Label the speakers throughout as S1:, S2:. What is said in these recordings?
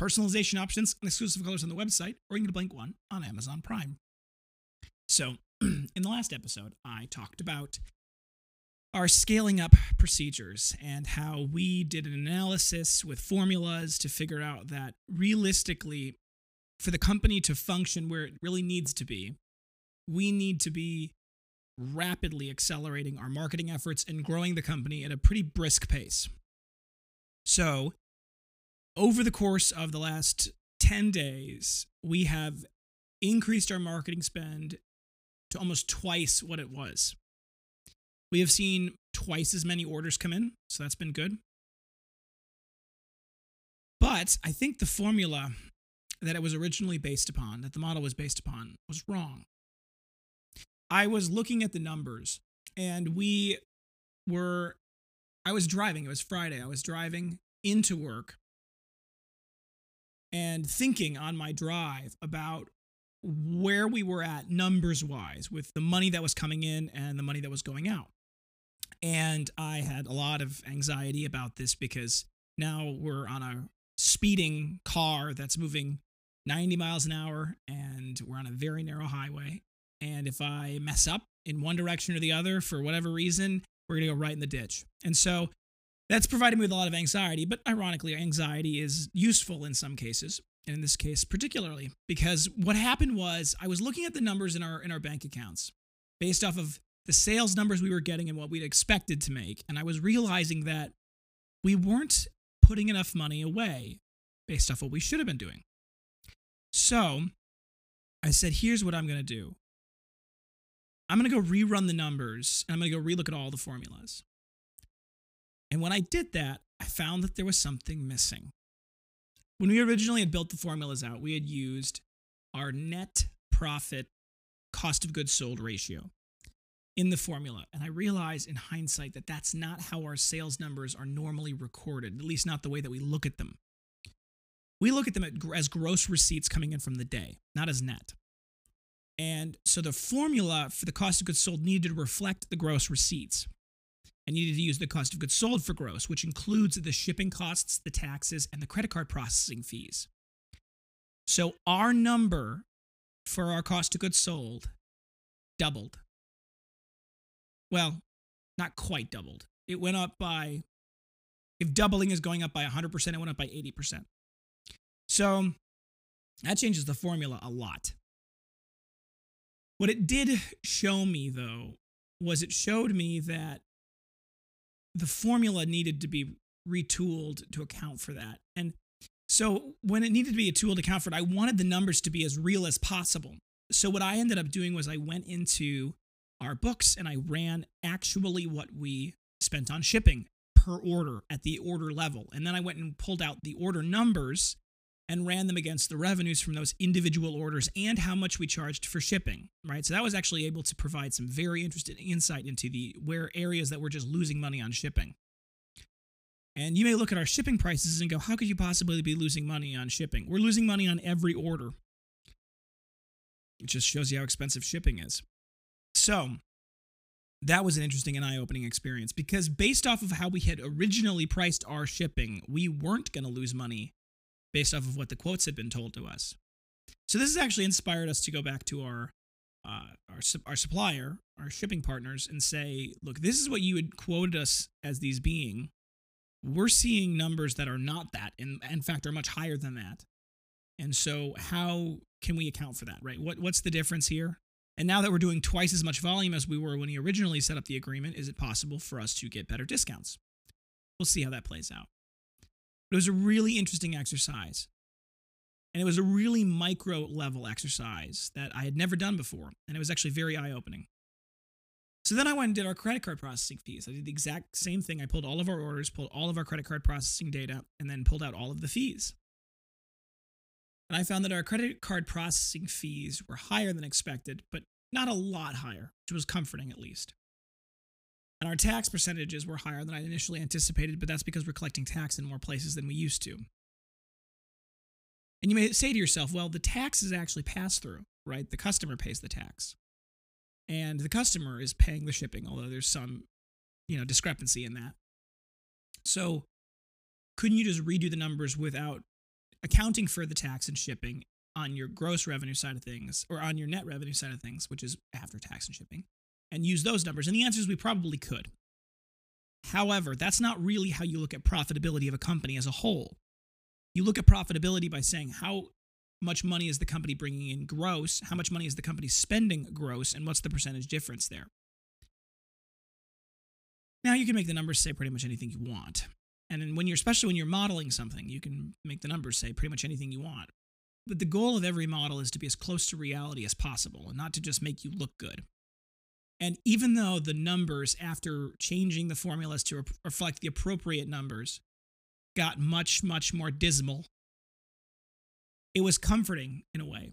S1: personalization options, and exclusive colors on the website, or you can get a blank one on Amazon Prime. So, in the last episode, I talked about our scaling up procedures and how we did an analysis with formulas to figure out that realistically, for the company to function where it really needs to be, we need to be rapidly accelerating our marketing efforts and growing the company at a pretty brisk pace. So, over the course of the last 10 days, we have increased our marketing spend to almost twice what it was. We have seen twice as many orders come in, so that's been good. But I think the formula that it was originally based upon, that the model was based upon, was wrong. I was looking at the numbers and we were, I was driving, it was Friday, I was driving into work and thinking on my drive about where we were at numbers wise with the money that was coming in and the money that was going out. And I had a lot of anxiety about this because now we're on a speeding car that's moving 90 miles an hour and we're on a very narrow highway. And if I mess up in one direction or the other for whatever reason, we're going to go right in the ditch. And so that's provided me with a lot of anxiety, but ironically, anxiety is useful in some cases, and in this case particularly, because what happened was I was looking at the numbers in our in our bank accounts based off of the sales numbers we were getting and what we'd expected to make, and I was realizing that we weren't putting enough money away based off what we should have been doing. So, I said, here's what I'm going to do. I'm going to go rerun the numbers and I'm going to go relook at all the formulas. And when I did that, I found that there was something missing. When we originally had built the formulas out, we had used our net profit cost of goods sold ratio in the formula. And I realized in hindsight that that's not how our sales numbers are normally recorded, at least not the way that we look at them. We look at them as gross receipts coming in from the day, not as net. And so the formula for the cost of goods sold needed to reflect the gross receipts needed to use the cost of goods sold for gross, which includes the shipping costs, the taxes, and the credit card processing fees. So our number for our cost of goods sold doubled. Well, not quite doubled. It went up by, if doubling is going up by 100%, it went up by 80%. So that changes the formula a lot. What it did show me, though, was it showed me that the formula needed to be retooled to account for that. And so when it needed to be a tool to account for it, I wanted the numbers to be as real as possible. So what I ended up doing was I went into our books and I ran actually what we spent on shipping per order at the order level. And then I went and pulled out the order numbers and ran them against the revenues from those individual orders and how much we charged for shipping, right? So that was actually able to provide some very interesting insight into the where areas that were just losing money on shipping. And you may look at our shipping prices and go, how could you possibly be losing money on shipping? We're losing money on every order. It just shows you how expensive shipping is. So, that was an interesting and eye opening experience because, based off of how we had originally priced our shipping, we weren't going to lose money based off of what the quotes had been told to us. So this has actually inspired us to go back to our uh, our our supplier, our shipping partners, and say, look, this is what you had quoted us as these being. We're seeing numbers that are not that, and in fact are much higher than that. And so, how can we account for that, right? What what's the difference here? And now that we're doing twice as much volume as we were when we originally set up the agreement, is it possible for us to get better discounts? We'll see how that plays out. It was a really interesting exercise. And it was a really micro level exercise that I had never done before. And it was actually very eye opening. So then I went and did our credit card processing fees. I did the exact same thing. I pulled all of our orders, pulled all of our credit card processing data, and then pulled out all of the fees. And I found that our credit card processing fees were higher than expected, but not a lot higher, which was comforting at least. And our tax percentages were higher than I initially anticipated, but that's because we're collecting tax in more places than we used to. And you may say to yourself, well, the tax is actually passed through, right? The customer pays the tax. And the customer is paying the shipping, although there's some, you know, discrepancy in that. So couldn't you just redo the numbers without accounting for the tax and shipping on your gross revenue side of things or on your net revenue side of things, which is after tax and shipping, and use those numbers? And the answer is we probably could. However, that's not really how you look at profitability of a company as a whole. You look at profitability by saying how much money is the company bringing in gross, how much money is the company spending gross, and what's the percentage difference there. Now you can make the numbers say pretty much anything you want. And when you're, especially when you're modeling something, you can make the numbers say pretty much anything you want. But the goal of every model is to be as close to reality as possible and not to just make you look good. And even though the numbers, after changing the formulas to reflect the appropriate numbers, got much, much more dismal, it was comforting in a way.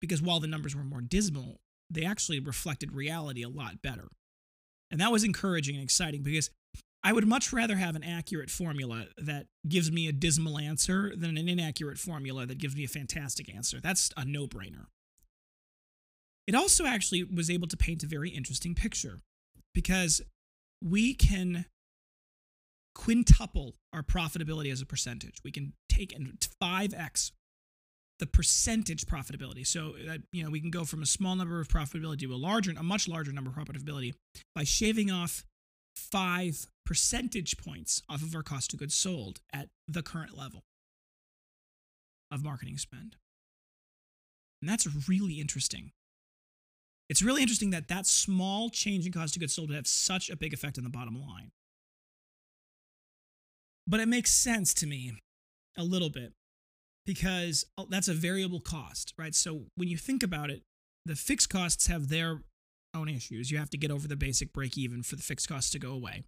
S1: Because while the numbers were more dismal, they actually reflected reality a lot better. And that was encouraging and exciting because I would much rather have an accurate formula that gives me a dismal answer than an inaccurate formula that gives me a fantastic answer. That's a no brainer. It also actually was able to paint a very interesting picture because we can quintuple our profitability as a percentage. We can take and 5x the percentage profitability. So that you know we can go from a small number of profitability to a larger, a much larger number of profitability by shaving off five percentage points off of our cost of goods sold at the current level of marketing spend. And that's really interesting. It's really interesting that that small change in cost of goods sold would have such a big effect on the bottom line. But it makes sense to me a little bit because oh, that's a variable cost, right? So when you think about it, the fixed costs have their own issues. You have to get over the basic break even for the fixed costs to go away.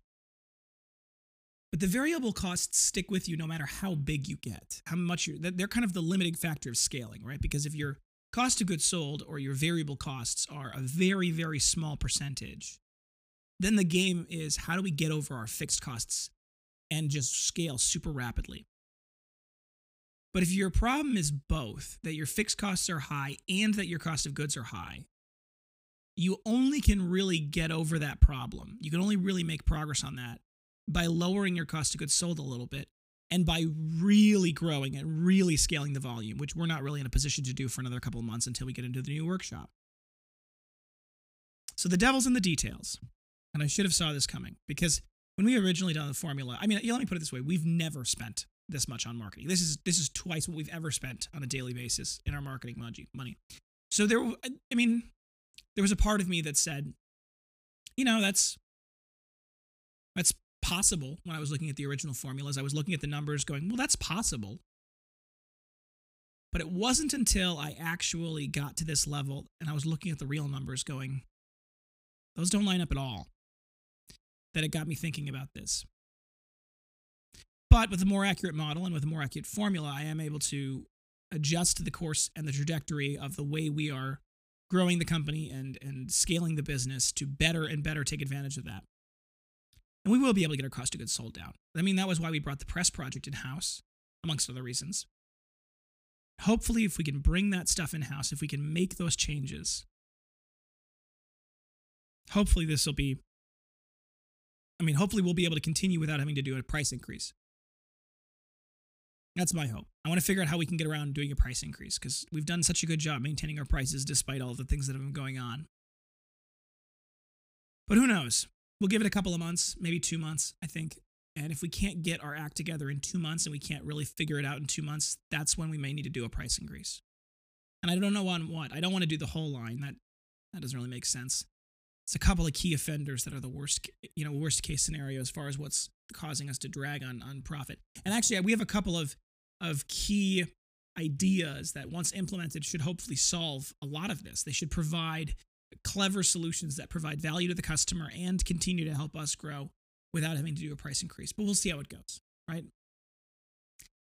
S1: But the variable costs stick with you no matter how big you get, how much you they're kind of the limiting factor of scaling, right? Because if your cost of goods sold or your variable costs are a very, very small percentage, then the game is how do we get over our fixed costs and just scale super rapidly? But if your problem is both, that your fixed costs are high and that your cost of goods are high, you only can really get over that problem. You can only really make progress on that by lowering your cost of goods sold a little bit and by really growing and really scaling the volume, which we're not really in a position to do for another couple of months until we get into the new workshop. So the devil's in the details. And I should have saw this coming because when we originally done the formula, I mean, let me put it this way, we've never spent this much on marketing. This is this is twice what we've ever spent on a daily basis in our marketing money. So there I mean, there was a part of me that said, you know, that's that's possible when I was looking at the original formulas. I was looking at the numbers going, well, that's possible. But it wasn't until I actually got to this level and I was looking at the real numbers going, those don't line up at all, that it got me thinking about this. But with a more accurate model and with a more accurate formula, I am able to adjust the course and the trajectory of the way we are growing the company and, and scaling the business to better and better take advantage of that. And we will be able to get our cost of goods sold down. I mean, that was why we brought the press project in house, amongst other reasons. Hopefully, if we can bring that stuff in house, if we can make those changes, hopefully this will be, I mean, hopefully we'll be able to continue without having to do a price increase. That's my hope. I want to figure out how we can get around doing a price increase because we've done such a good job maintaining our prices despite all the things that have been going on. But who knows? We'll give it a couple of months, maybe two months, I think. And if we can't get our act together in two months and we can't really figure it out in two months, that's when we may need to do a price increase. And I don't know on what. I don't want to do the whole line. That that doesn't really make sense. It's a couple of key offenders that are the worst, you know, worst case scenario as far as what's causing us to drag on on profit. And actually, we have a couple of of key ideas that once implemented should hopefully solve a lot of this. They should provide clever solutions that provide value to the customer and continue to help us grow without having to do a price increase. But we'll see how it goes, right?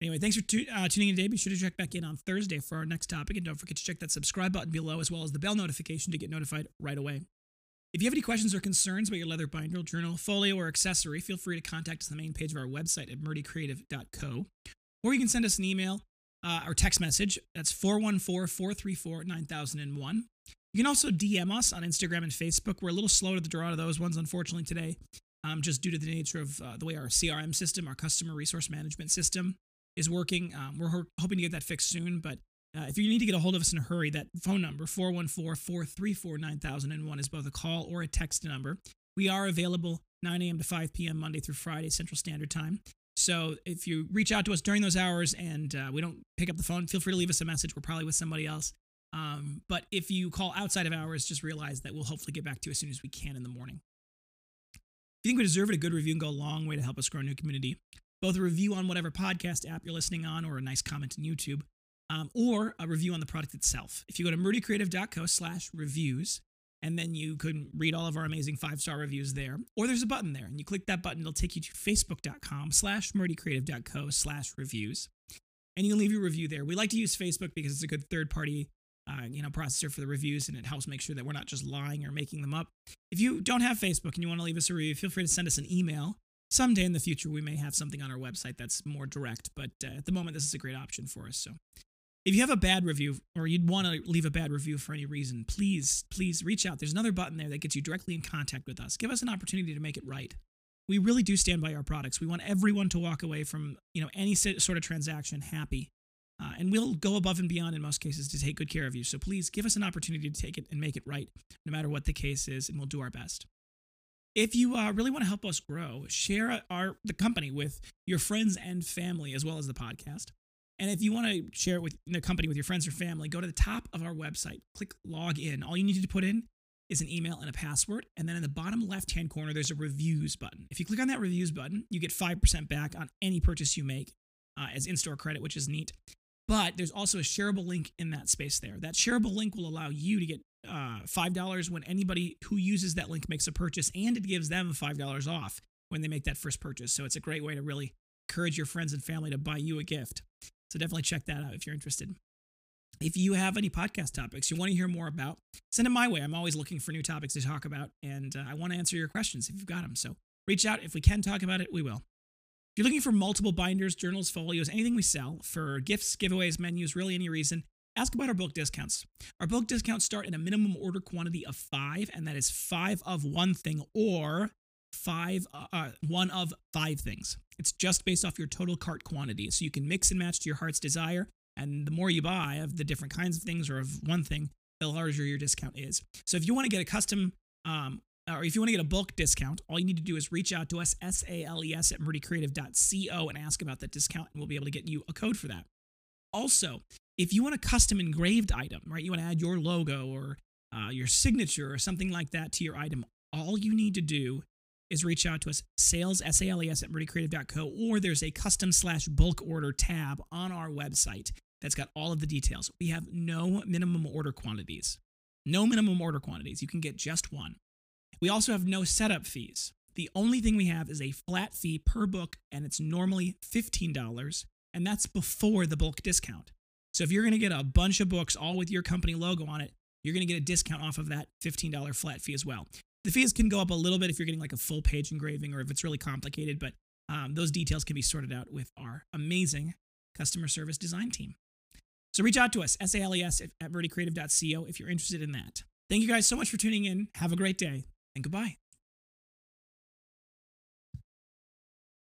S1: Anyway, thanks for tu- uh, tuning in today. Be sure to check back in on Thursday for our next topic. And don't forget to check that subscribe button below as well as the bell notification to get notified right away. If you have any questions or concerns about your leather binder, journal, folio, or accessory, feel free to contact us on the main page of our website at murdycreative.co. Or you can send us an email uh, or text message. That's 414 434 9001. You can also DM us on Instagram and Facebook. We're a little slow to the draw to those ones, unfortunately, today, um, just due to the nature of uh, the way our CRM system, our customer resource management system, is working. Um, we're ho- hoping to get that fixed soon, but uh, if you need to get a hold of us in a hurry, that phone number, 414 434 9001, is both a call or a text number. We are available 9 a.m. to 5 p.m. Monday through Friday, Central Standard Time. So if you reach out to us during those hours and uh, we don't pick up the phone, feel free to leave us a message. We're probably with somebody else. Um, but if you call outside of hours, just realize that we'll hopefully get back to you as soon as we can in the morning. If you think we deserve it, a good review can go a long way to help us grow a new community. Both a review on whatever podcast app you're listening on, or a nice comment on YouTube, um, or a review on the product itself. If you go to murdycreative.co slash reviews, and then you can read all of our amazing five-star reviews there, or there's a button there, and you click that button, it'll take you to facebook.com slash murdycreative.co slash reviews, and you can leave your review there. We like to use Facebook because it's a good third-party uh, you know, processor for the reviews, and it helps make sure that we're not just lying or making them up. If you don't have Facebook and you want to leave us a review, feel free to send us an email. Someday in the future, we may have something on our website that's more direct, but uh, at the moment, this is a great option for us. So, if you have a bad review or you'd want to leave a bad review for any reason, please, please reach out. There's another button there that gets you directly in contact with us. Give us an opportunity to make it right. We really do stand by our products. We want everyone to walk away from you know any sort of transaction happy uh, and we'll go above and beyond in most cases to take good care of you. So please give us an opportunity to take it and make it right, no matter what the case is, and we'll do our best. If you uh, really want to help us grow, share our the company with your friends and family as well as the podcast. And if you want to share it with the company with your friends or family, go to the top of our website, click log in. All you need to put in is an email and a password. And then in the bottom left hand corner, there's a reviews button. If you click on that reviews button, you get 5% back on any purchase you make uh, as in store credit, which is neat. But there's also a shareable link in that space there. That shareable link will allow you to get uh, $5 when anybody who uses that link makes a purchase, and it gives them $5 off when they make that first purchase. So it's a great way to really encourage your friends and family to buy you a gift. So definitely check that out if you're interested. If you have any podcast topics you want to hear more about, send them my way. I'm always looking for new topics to talk about, and uh, I want to answer your questions if you've got them. So reach out. If we can talk about it, we will. You're looking for multiple binders, journals, folios, anything we sell for gifts, giveaways, menus, really any reason, ask about our bulk discounts. Our bulk discounts start at a minimum order quantity of five, and that is five of one thing or five uh, uh, one of five things. It's just based off your total cart quantity, so you can mix and match to your heart's desire. And the more you buy of the different kinds of things or of one thing, the larger your discount is. So if you want to get a custom um, or if you want to get a bulk discount, all you need to do is reach out to us, S-A-L-E-S at murdycreative.co and ask about that discount, and we'll be able to get you a code for that. Also, if you want a custom engraved item, right, you want to add your logo or uh, your signature or something like that to your item, all you need to do is reach out to us, sales, S-A-L-E-S at murdycreative.co, or there's a custom slash bulk order tab on our website that's got all of the details. We have no minimum order quantities. No minimum order quantities. You can get just one. We also have no setup fees. The only thing we have is a flat fee per book, and it's normally $15, and that's before the bulk discount. So if you're going to get a bunch of books all with your company logo on it, you're going to get a discount off of that $15 flat fee as well. The fees can go up a little bit if you're getting like a full page engraving or if it's really complicated, but um, those details can be sorted out with our amazing customer service design team. So reach out to us, SALES at murdycreative.co if you're interested in that. Thank you guys so much for tuning in. Have a great day and goodbye.